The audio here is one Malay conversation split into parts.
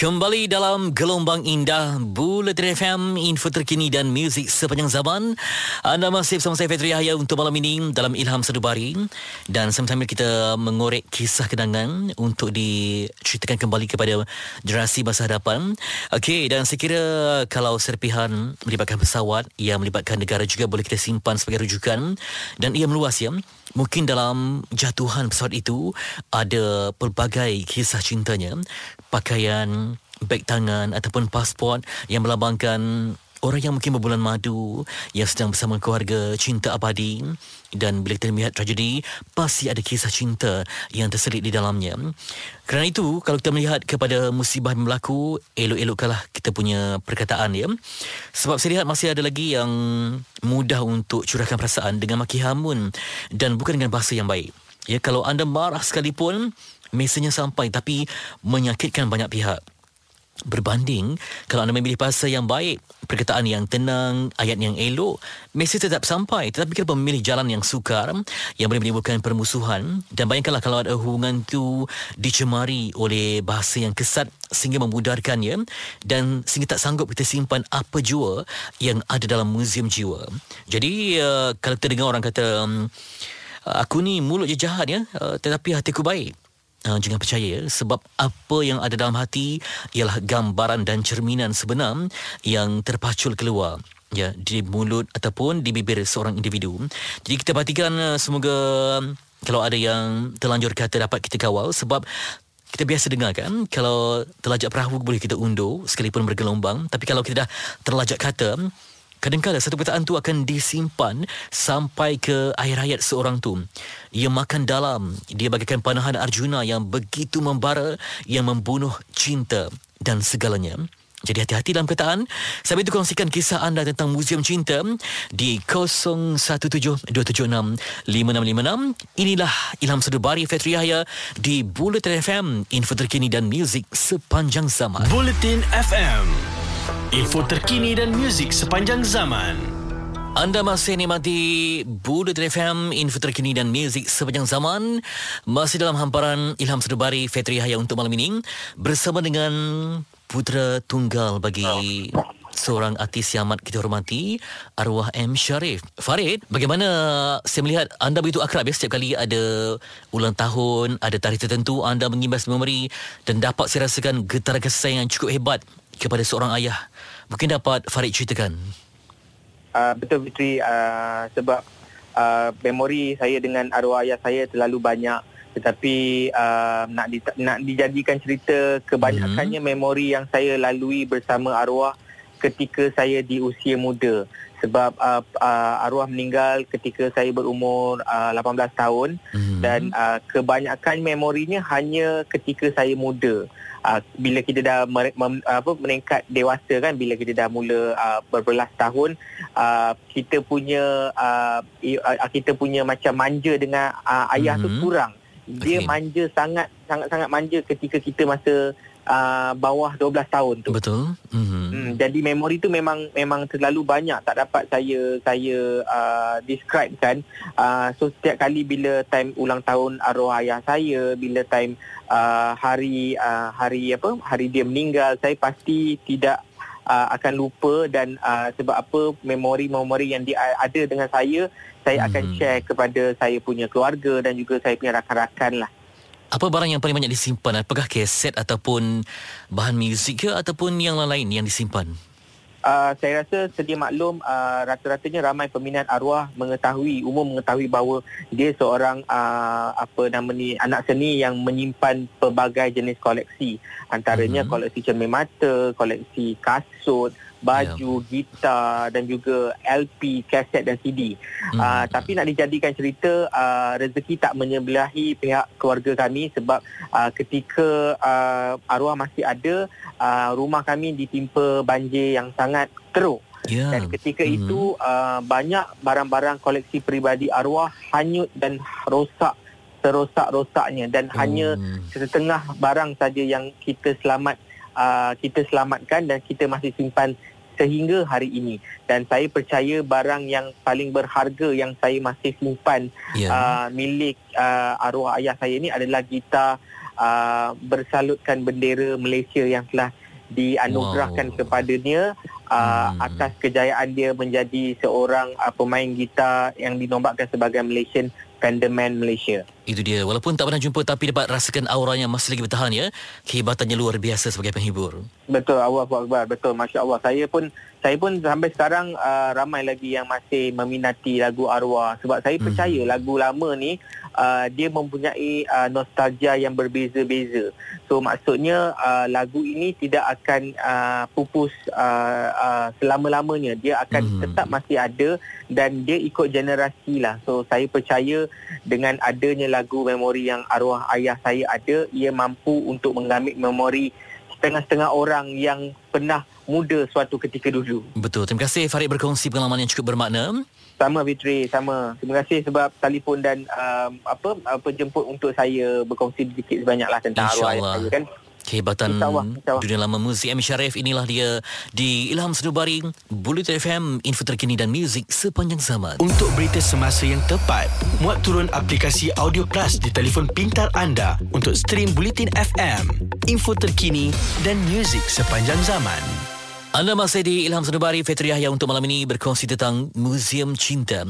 Kembali dalam gelombang indah Bulletin FM Info terkini dan muzik sepanjang zaman. Anda masih bersama saya Fetri Yahya Untuk malam ini dalam Ilham Sedubari Dan sambil kita mengorek kisah kenangan Untuk diceritakan kembali kepada generasi masa hadapan. Okey dan saya kira Kalau serpihan melibatkan pesawat Yang melibatkan negara juga boleh kita simpan sebagai rujukan. Dan ia meluas ya Mungkin dalam jatuhan pesawat itu ada pelbagai kisah cintanya, pakaian, beg tangan ataupun pasport yang melambangkan orang yang mungkin berbulan madu yang sedang bersama keluarga cinta abadi. Dan bila kita melihat tragedi pasti ada kisah cinta yang terselit di dalamnya. Kerana itu kalau kita melihat kepada musibah yang berlaku elok-elokkanlah kita punya perkataan ya. Sebab saya lihat masih ada lagi yang mudah untuk curahkan perasaan dengan maki hamun dan bukan dengan bahasa yang baik. Ya kalau anda marah sekalipun mesejnya sampai tapi menyakitkan banyak pihak Berbanding kalau anda memilih bahasa yang baik, perkataan yang tenang, ayat yang elok, mesej tetap sampai. Tetapi kalau memilih jalan yang sukar, yang boleh menimbulkan permusuhan, dan bayangkanlah kalau ada hubungan itu dicemari oleh bahasa yang kesat sehingga memudarkannya dan sehingga tak sanggup kita simpan apa jua yang ada dalam muzium jiwa. Jadi uh, kalau kita dengar orang kata, um, aku ni mulut je jahat ya, uh, tetapi hatiku baik. Uh, jangan percaya ya, sebab apa yang ada dalam hati ialah gambaran dan cerminan sebenar yang terpacul keluar ya di mulut ataupun di bibir seorang individu. Jadi kita perhatikan uh, semoga um, kalau ada yang terlanjur kata dapat kita kawal. Sebab kita biasa dengar kan kalau terlajak perahu boleh kita undur sekalipun bergelombang. Tapi kalau kita dah terlajak kata Kadang-kadang satu perkataan tu akan disimpan sampai ke akhir hayat seorang tu. Ia makan dalam. Dia bagaikan panahan Arjuna yang begitu membara yang membunuh cinta dan segalanya. Jadi hati-hati dalam perkataan. Sambil itu kongsikan kisah anda tentang Museum Cinta di 0172765656. Inilah Ilham Sedubari Fetri Yahya di Bulletin FM. Info terkini dan muzik sepanjang zaman. Bulletin FM. Info terkini dan muzik sepanjang zaman. Anda masih nikmati Bulletin FM, info terkini dan muzik sepanjang zaman. Masih dalam hamparan Ilham Sedubari Fetri Yahya untuk malam ini. Bersama dengan putera tunggal bagi seorang artis yang amat kita hormati, arwah M. Sharif. Farid, bagaimana saya melihat anda begitu akrab ya setiap kali ada ulang tahun, ada tarikh tertentu, anda mengimbas memori dan dapat saya rasakan getaran kasih yang cukup hebat kepada seorang ayah. Mungkin dapat Farid ceritakan. Uh, betul Fitri uh, sebab uh, memori saya dengan arwah ayah saya terlalu banyak tetapi uh, nak di, nak dijadikan cerita kebanyakannya hmm. memori yang saya lalui bersama arwah ketika saya di usia muda sebab uh, uh, arwah meninggal ketika saya berumur uh, 18 tahun hmm. dan uh, kebanyakan memorinya hanya ketika saya muda uh, bila kita dah mer- mem- apa meningkat dewasa kan bila kita dah mula uh, berbelas tahun uh, kita punya uh, uh, kita punya macam manja dengan uh, ayah mm-hmm. tu mhm. kurang dia okay. manja sangat sangat sangat manja ketika kita masa uh, bawah 12 tahun tu. Betul. Mm-hmm. hmm, jadi memori tu memang memang terlalu banyak. Tak dapat saya saya uh, describe kan. Uh, so setiap kali bila time ulang tahun arwah ayah saya bila time uh, hari uh, hari apa hari dia meninggal saya pasti tidak uh, akan lupa dan uh, sebab apa memori-memori yang dia ada dengan saya saya hmm. akan share kepada saya punya keluarga dan juga saya punya rakan-rakan lah apa barang yang paling banyak disimpan? Apakah kaset ataupun bahan muzik ke ataupun yang lain yang disimpan? Uh, saya rasa sedia maklum uh, rata-ratanya ramai peminat arwah mengetahui umum mengetahui bahawa dia seorang uh, apa nama ni anak seni yang menyimpan pelbagai jenis koleksi. Antaranya uh-huh. koleksi cermin mata, koleksi kasut, baju, yeah. gitar dan juga LP, kaset dan CD. Hmm. Uh, tapi nak dijadikan cerita uh, rezeki tak menyebelahi pihak keluarga kami sebab uh, ketika uh, arwah masih ada uh, rumah kami ditimpa banjir yang sangat teruk. Yeah. Dan ketika hmm. itu uh, banyak barang-barang koleksi peribadi arwah hanyut dan rosak serosak-rosaknya dan hmm. hanya setengah barang saja yang kita selamat uh, kita selamatkan dan kita masih simpan sehingga hari ini dan saya percaya barang yang paling berharga yang saya masih simpan Ya. uh, milik uh, arwah ayah saya ini adalah gitar uh, bersalutkan bendera Malaysia yang telah dianugerahkan Wow. kepadanya uh, Hmm. atas kejayaan dia menjadi seorang uh, pemain gitar yang dinobatkan sebagai Malaysian Vanderman Malaysia. Itu dia. Walaupun tak pernah jumpa tapi dapat rasakan auranya masih lagi bertahan ya. Kehebatannya luar biasa sebagai penghibur. Betul Allah Akbar betul Masya Allah saya pun saya pun sampai sekarang uh, ramai lagi yang masih meminati lagu arwah sebab saya Mhm. percaya lagu lama ni uh, dia mempunyai uh, nostalgia yang berbeza-beza so maksudnya uh, lagu ini tidak akan uh, pupus uh, uh, selama-lamanya dia akan Mhm. tetap masih ada dan dia ikut generasi lah so saya percaya dengan adanya lagu memori yang arwah ayah saya ada ia mampu untuk mengambil memori setengah-setengah orang yang pernah muda suatu ketika dulu. Betul. Terima kasih Farid berkongsi pengalaman yang cukup bermakna. Sama Fitri, sama. Terima kasih sebab telefon dan um, apa apa jemput untuk saya berkongsi sedikit sebanyaklah tentang arwah saya kan. Kehebatan InsyaAllah, insyaAllah. dunia lama muzik M. Syarif inilah dia di Ilham Senubari, Bulletin FM, info terkini dan muzik sepanjang zaman. Untuk berita semasa yang tepat, muat turun aplikasi Audio Plus di telefon pintar anda untuk stream Bulletin FM, info terkini dan muzik sepanjang zaman. Anda masih di Ilham Senubari Fitri Yahya untuk malam ini berkongsi tentang Museum Cinta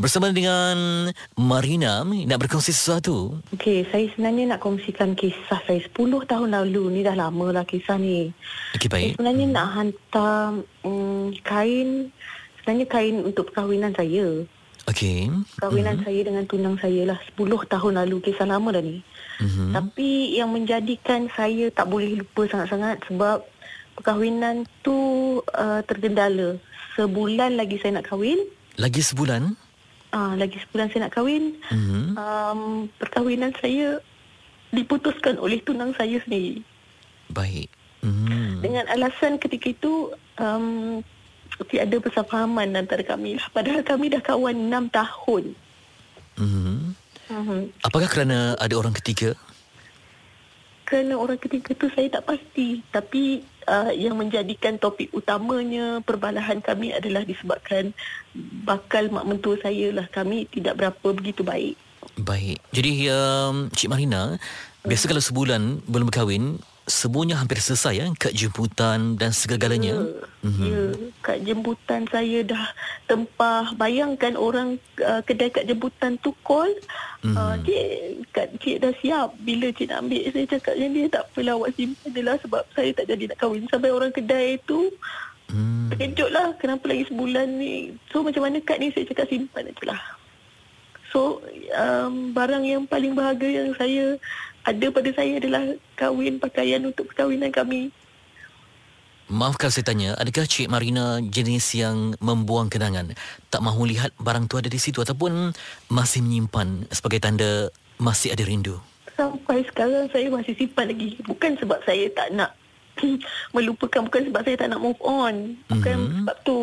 bersama dengan Marina nak berkongsi sesuatu. Okey, saya sebenarnya nak kongsikan kisah saya 10 tahun lalu. Ni dah lama lah kisah ni. Okey Saya baik. sebenarnya nak hantar um, kain, sebenarnya kain untuk perkahwinan saya. Okey. Perkahwinan mm-hmm. saya dengan tunang saya lah 10 tahun lalu. Kisah lama dah ni. Mhm. Tapi yang menjadikan saya tak boleh lupa sangat-sangat sebab perkahwinan tu uh, tergendala. Sebulan lagi saya nak kahwin. Lagi sebulan. Uh, lagi sebulan saya nak kahwin. Mhm. Um, perkahwinan saya diputuskan oleh tunang saya sendiri. Baik. Mhm. Dengan alasan ketika itu um, tiada persefahaman antara kami. Padahal kami dah kawan 6 tahun. Mhm. Uh-huh. Apakah kerana ada orang ketiga? Kerana orang ketiga tu saya tak pasti. Tapi uh, yang menjadikan topik utamanya perbalahan kami adalah disebabkan bakal mak mentua saya lah. Kami tidak berapa begitu baik. Baik. Jadi um, Cik Marina, biasa kalau sebulan belum berkahwin, semuanya hampir selesai ya, kad jemputan dan segala-galanya. Mm-hmm. Ya, kad jemputan saya dah tempah. Bayangkan orang uh, kedai kad jemputan tu call. Mm-hmm. Uh, cik, kad cik dah siap. Bila cik nak ambil, saya cakap dengan dia tak apalah awak simpan je lah sebab saya tak jadi nak kahwin. Sampai orang kedai tu Hmm. terkejut lah kenapa lagi sebulan ni. So macam mana kad ni saya cakap simpan je lah. So um, barang yang paling berharga yang saya ada pada saya adalah kahwin pakaian untuk perkahwinan kami. Maaf kalau saya tanya, adakah Cik Marina jenis yang membuang kenangan? Tak mahu lihat barang tu ada di situ ataupun masih menyimpan sebagai tanda masih ada rindu? Sampai sekarang saya masih simpan lagi. Bukan sebab saya tak nak melupakan. Bukan sebab saya tak nak move on. Bukan Mhm. mm-hmm. sebab tu.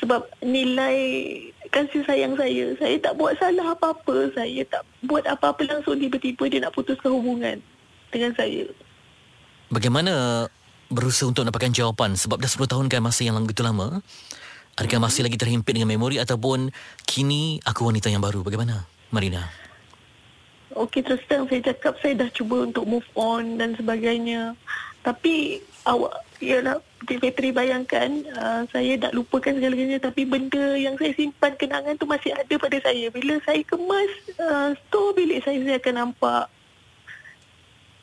Sebab nilai kasih sayang saya. Saya tak buat salah apa-apa. Saya tak buat apa-apa langsung tiba-tiba dia nak putuskan hubungan dengan saya. Bagaimana berusaha untuk dapatkan jawapan sebab dah 10 tahun kan masa yang begitu lama? Adakah masih lagi terhimpit dengan memori ataupun kini aku wanita yang baru? Bagaimana Marina? Okey terus terang saya cakap saya dah cuba untuk move on dan sebagainya. Tapi awak ialah Fitri bayangkan uh, saya nak lupakan segala-galanya tapi benda yang saya simpan kenangan tu masih ada pada saya. Bila saya kemas uh, store bilik saya saya akan nampak.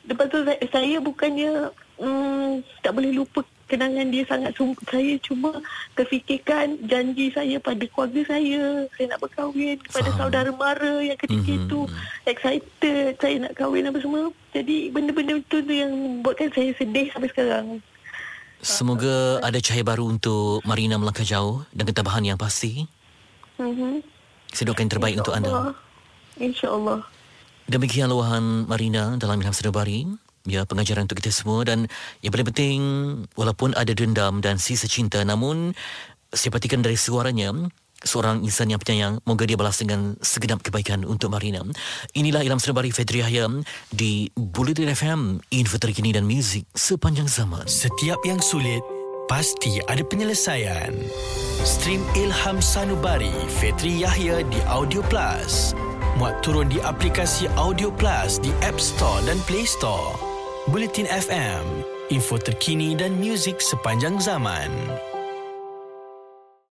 Lepas tu saya, saya bukannya um, tak boleh lupa kenangan dia sangat sum- saya cuma terfikirkan janji saya pada keluarga saya saya nak berkahwin kepada Faham. saudara mara yang ketika Mhm. itu excited saya nak kahwin apa semua jadi benda-benda itu tu yang buatkan saya sedih sampai sekarang Semoga ada cahaya baru untuk Marina melangkah jauh dan ketabahan yang pasti. mhm Saya doakan yang terbaik untuk anda. InsyaAllah Demikian luahan Marina dalam Ilham Sedabari. Ya, pengajaran untuk kita semua dan yang paling penting walaupun ada dendam dan sisa cinta namun saya perhatikan dari suaranya seorang insan yang penyayang moga dia balas dengan segenap kebaikan untuk Marina. Inilah Ilham Sedabari Fedri Yahya di Bulletin FM info terkini dan muzik sepanjang zaman. Setiap yang sulit pasti ada penyelesaian. Stream Ilham Sanubari, Fetri Yahya di Audio Plus. Muat turun di aplikasi Audio Plus di App Store dan Play Store. Bulletin FM, info terkini dan muzik sepanjang zaman.